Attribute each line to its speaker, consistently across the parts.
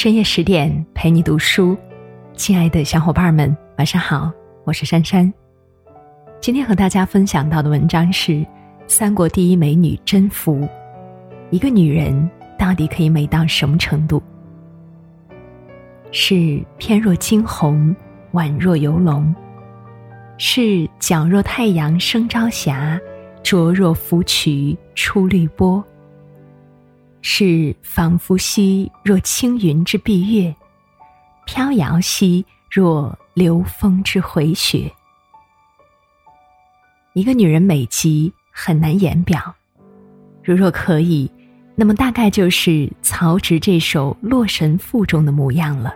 Speaker 1: 深夜十点陪你读书，亲爱的小伙伴们，晚上好，我是珊珊。今天和大家分享到的文章是三国第一美女甄宓。一个女人到底可以美到什么程度？是翩若惊鸿，宛若游龙；是皎若太阳升朝霞，灼若芙蕖出绿波。是仿佛兮若轻云之蔽月，飘摇兮若流风之回雪。一个女人美极很难言表，如若可以，那么大概就是曹植这首《洛神赋》中的模样了。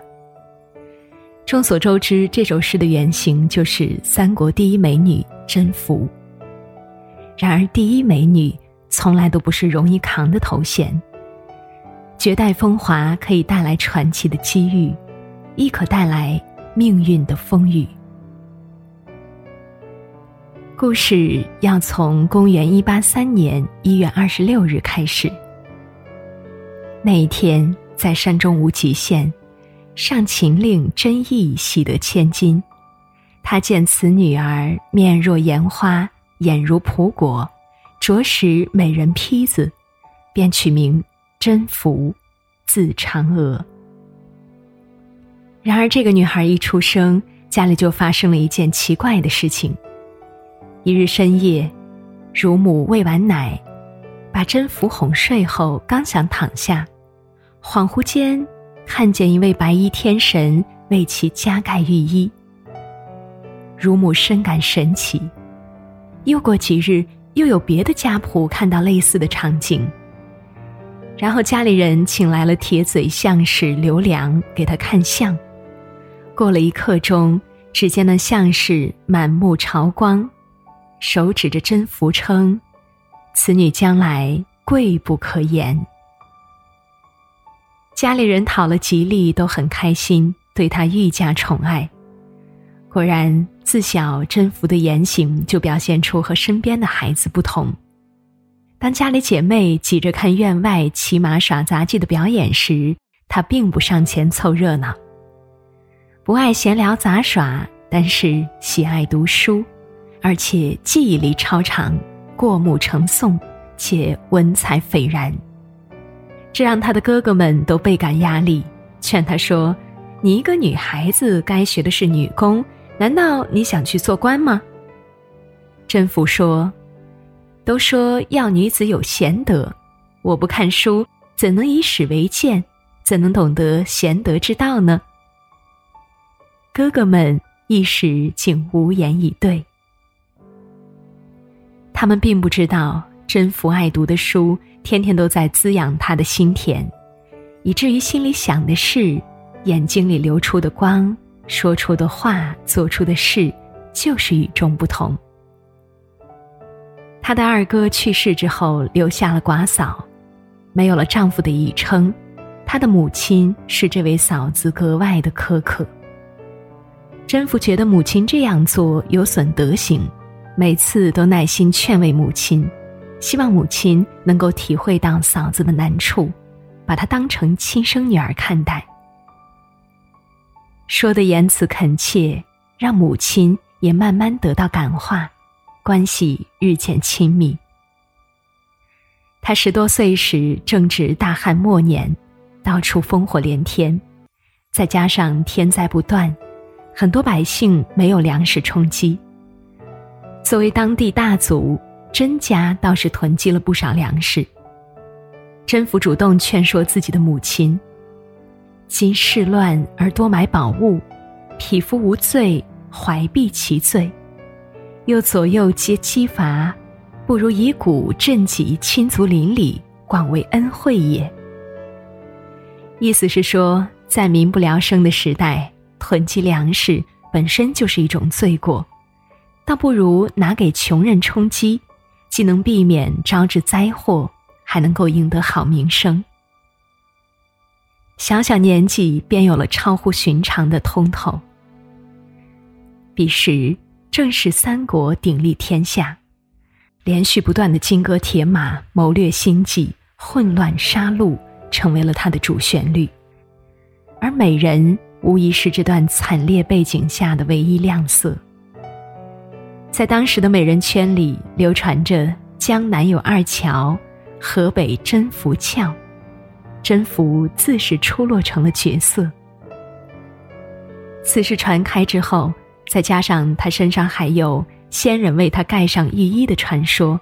Speaker 1: 众所周知，这首诗的原型就是三国第一美女甄宓。然而，第一美女从来都不是容易扛的头衔。绝代风华可以带来传奇的机遇，亦可带来命运的风雨。故事要从公元一八三年一月二十六日开始。那一天，在山中无极县，上秦令真意喜得千金。他见此女儿面若岩花，眼如蒲果，着实美人坯子，便取名。甄宓，字嫦娥。然而，这个女孩一出生，家里就发生了一件奇怪的事情。一日深夜，乳母喂完奶，把甄宓哄睡后，刚想躺下，恍惚间看见一位白衣天神为其加盖御衣。乳母深感神奇。又过几日，又有别的家仆看到类似的场景。然后家里人请来了铁嘴相士刘良给他看相。过了一刻钟，只见那相士满目朝光，手指着甄宓称：“此女将来贵不可言。”家里人讨了吉利，都很开心，对她愈加宠爱。果然，自小甄宓的言行就表现出和身边的孩子不同。当家里姐妹挤着看院外骑马耍杂技的表演时，他并不上前凑热闹。不爱闲聊杂耍，但是喜爱读书，而且记忆力超长，过目成诵，且文采斐然。这让他的哥哥们都倍感压力，劝他说：“你一个女孩子，该学的是女工，难道你想去做官吗？”甄宓说。都说要女子有贤德，我不看书，怎能以史为鉴？怎能懂得贤德之道呢？哥哥们一时竟无言以对。他们并不知道，甄宓爱读的书，天天都在滋养他的心田，以至于心里想的事，眼睛里流出的光，说出的话，做出的事，就是与众不同。她的二哥去世之后，留下了寡嫂，没有了丈夫的倚撑，她的母亲是这位嫂子格外的苛刻。甄宓觉得母亲这样做有损德行，每次都耐心劝慰母亲，希望母亲能够体会到嫂子的难处，把她当成亲生女儿看待。说的言辞恳切，让母亲也慢慢得到感化。关系日渐亲密。他十多岁时正值大旱末年，到处烽火连天，再加上天灾不断，很多百姓没有粮食充饥。作为当地大族，甄家倒是囤积了不少粮食。甄宓主动劝说自己的母亲：“今世乱而多买宝物，匹夫无罪，怀璧其罪。”又左右皆欺伐，不如以古赈己，亲族邻里，广为恩惠也。意思是说，在民不聊生的时代，囤积粮食本身就是一种罪过，倒不如拿给穷人充饥，既能避免招致灾祸，还能够赢得好名声。小小年纪便有了超乎寻常的通透。彼时。正是三国鼎立天下，连续不断的金戈铁马、谋略心计、混乱杀戮，成为了他的主旋律。而美人无疑是这段惨烈背景下的唯一亮色。在当时的美人圈里，流传着江南有二乔，河北甄宓俏，甄宓自是出落成了绝色。此事传开之后，再加上他身上还有仙人为他盖上御衣的传说，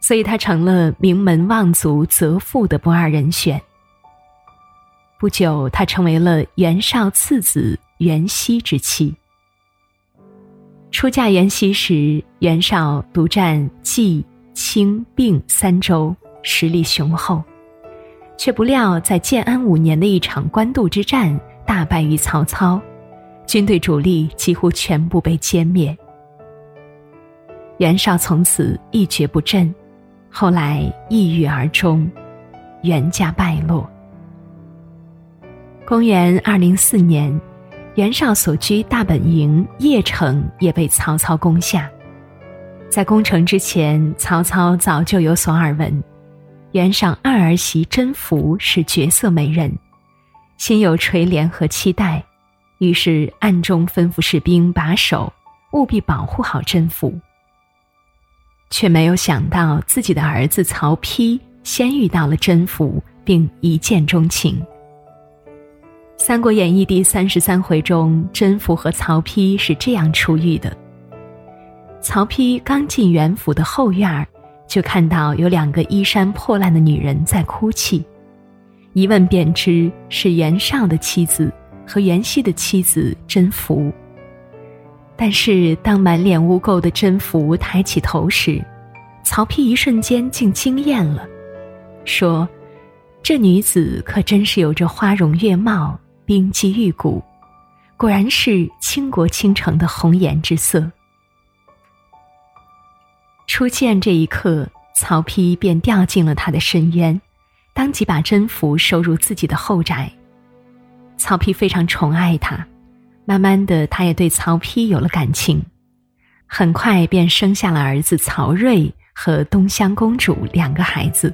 Speaker 1: 所以他成了名门望族择妇的不二人选。不久，他成为了袁绍次子袁熙之妻。出嫁袁熙时，袁绍独占冀、青、并三州，实力雄厚，却不料在建安五年的一场官渡之战大败于曹操。军队主力几乎全部被歼灭，袁绍从此一蹶不振，后来抑郁而终，袁家败落。公元二零四年，袁绍所居大本营邺城也被曹操攻下。在攻城之前，曹操早就有所耳闻，袁绍二儿媳甄宓是绝色美人，心有垂怜和期待。于是暗中吩咐士兵把守，务必保护好甄宓。却没有想到自己的儿子曹丕先遇到了甄宓，并一见钟情。《三国演义》第三十三回中，甄宓和曹丕是这样初遇的：曹丕刚进袁府的后院儿，就看到有两个衣衫破烂的女人在哭泣，一问便知是袁绍的妻子。和袁熙的妻子甄宓，但是当满脸污垢的甄宓抬起头时，曹丕一瞬间竟惊艳了，说：“这女子可真是有着花容月貌、冰肌玉骨，果然是倾国倾城的红颜之色。”初见这一刻，曹丕便掉进了他的深渊，当即把甄宓收入自己的后宅。曹丕非常宠爱他，慢慢的，他也对曹丕有了感情，很快便生下了儿子曹睿和东乡公主两个孩子。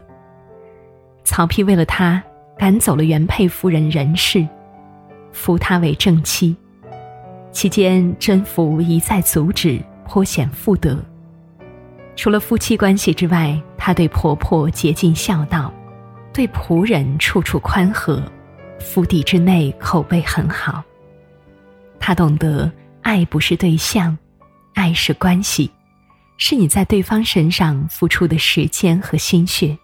Speaker 1: 曹丕为了他，赶走了原配夫人任氏，扶她为正妻。期间，甄宓一再阻止，颇显妇德。除了夫妻关系之外，她对婆婆竭尽孝道，对仆人处处宽和。府邸之内口碑很好。他懂得爱不是对象，爱是关系，是你在对方身上付出的时间和心血。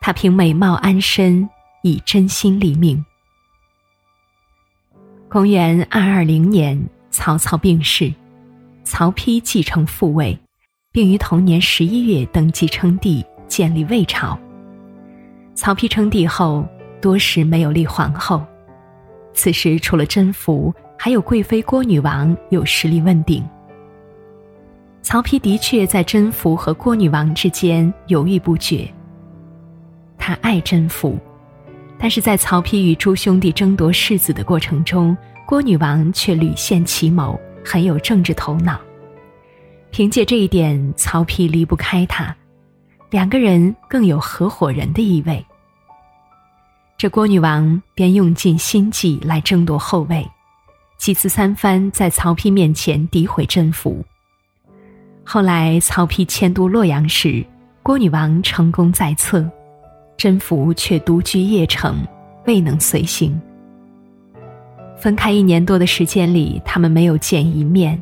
Speaker 1: 他凭美貌安身，以真心立命。公元二二零年，曹操病逝，曹丕继承父位，并于同年十一月登基称帝，建立魏朝。曹丕称帝后。多时没有立皇后，此时除了甄宓，还有贵妃郭女王有实力问鼎。曹丕的确在甄宓和郭女王之间犹豫不决。他爱甄宓，但是在曹丕与诸兄弟争夺世子的过程中，郭女王却屡献奇谋，很有政治头脑。凭借这一点，曹丕离不开她，两个人更有合伙人的意味。这郭女王便用尽心计来争夺后位，几次三番在曹丕面前诋毁甄宓。后来曹丕迁都洛阳时，郭女王成功在侧，甄宓却独居邺城，未能随行。分开一年多的时间里，他们没有见一面。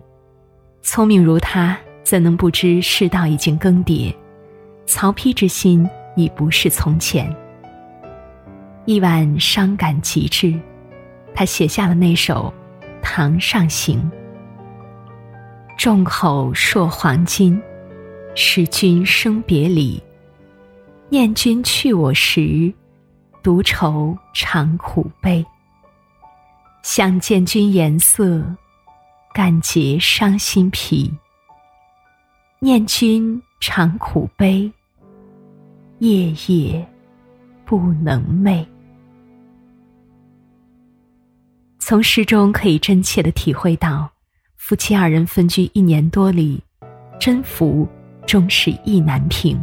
Speaker 1: 聪明如他，怎能不知世道已经更迭？曹丕之心已不是从前。一晚伤感极致，他写下了那首《堂上行》：“众口铄黄金，使君生别离。念君去我时，独愁长苦悲。想见君颜色，感结伤心脾。念君长苦悲，夜夜。”不能寐。从诗中可以真切的体会到，夫妻二人分居一年多里，甄宓终是意难平。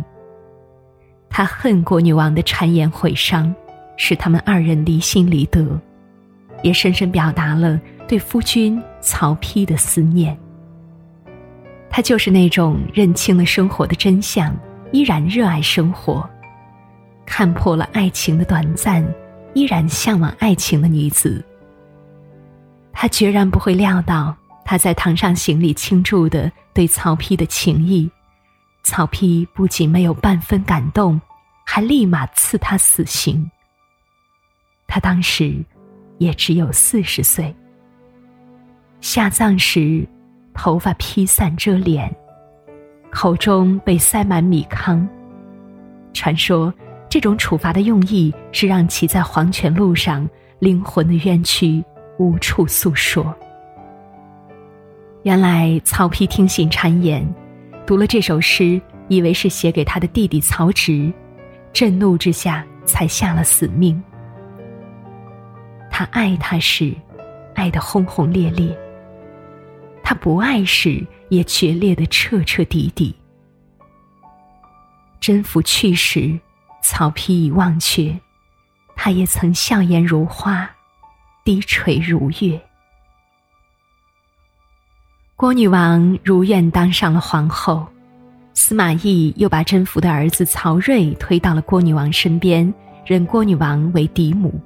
Speaker 1: 他恨郭女王的谗言毁伤，使他们二人离心离德，也深深表达了对夫君曹丕的思念。他就是那种认清了生活的真相，依然热爱生活，看破了爱情的短暂，依然向往爱情的女子。她决然不会料到，他在堂上行里倾注的对曹丕的情谊，曹丕不仅没有半分感动，还立马赐他死刑。他当时也只有四十岁。下葬时，头发披散遮脸，口中被塞满米糠。传说这种处罚的用意是让其在黄泉路上灵魂的冤屈无处诉说。原来曹丕听信谗言，读了这首诗，以为是写给他的弟弟曹植，震怒之下才下了死命。他爱他时，爱得轰轰烈烈；他不爱时，也决裂得彻彻底底。甄宓去时，曹丕已忘却，他也曾笑颜如花，低垂如月。郭女王如愿当上了皇后，司马懿又把甄宓的儿子曹睿推到了郭女王身边，认郭女王为嫡母。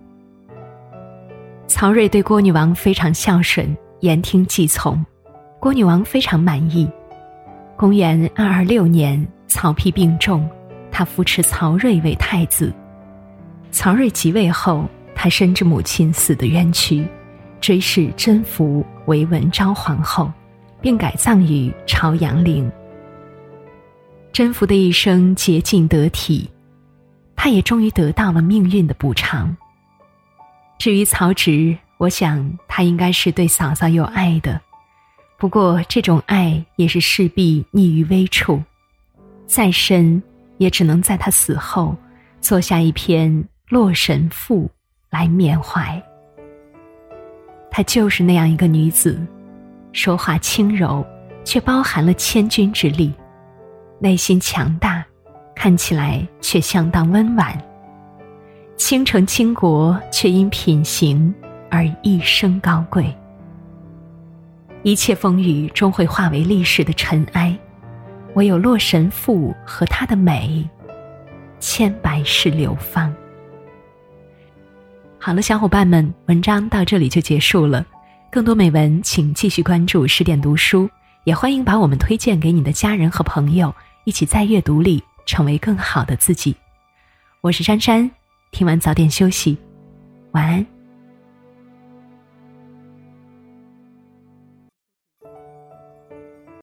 Speaker 1: 曹睿对郭女王非常孝顺，言听计从，郭女王非常满意。公元二二六年，曹丕病重，他扶持曹睿为太子。曹睿即位后，他深知母亲死的冤屈，追谥甄宓为文昭皇后，并改葬于朝阳陵。甄宓的一生洁净得体，他也终于得到了命运的补偿。至于曹植，我想他应该是对嫂嫂有爱的，不过这种爱也是势必溺于微处，再深也只能在他死后做下一篇《洛神赋》来缅怀。她就是那样一个女子，说话轻柔，却包含了千钧之力；内心强大，看起来却相当温婉。倾城倾国，却因品行而一生高贵。一切风雨终会化为历史的尘埃，唯有《洛神赋》和它的美，千百世流芳。好了，小伙伴们，文章到这里就结束了。更多美文，请继续关注十点读书，也欢迎把我们推荐给你的家人和朋友，一起在阅读里成为更好的自己。我是珊珊。听完早点休息，晚安。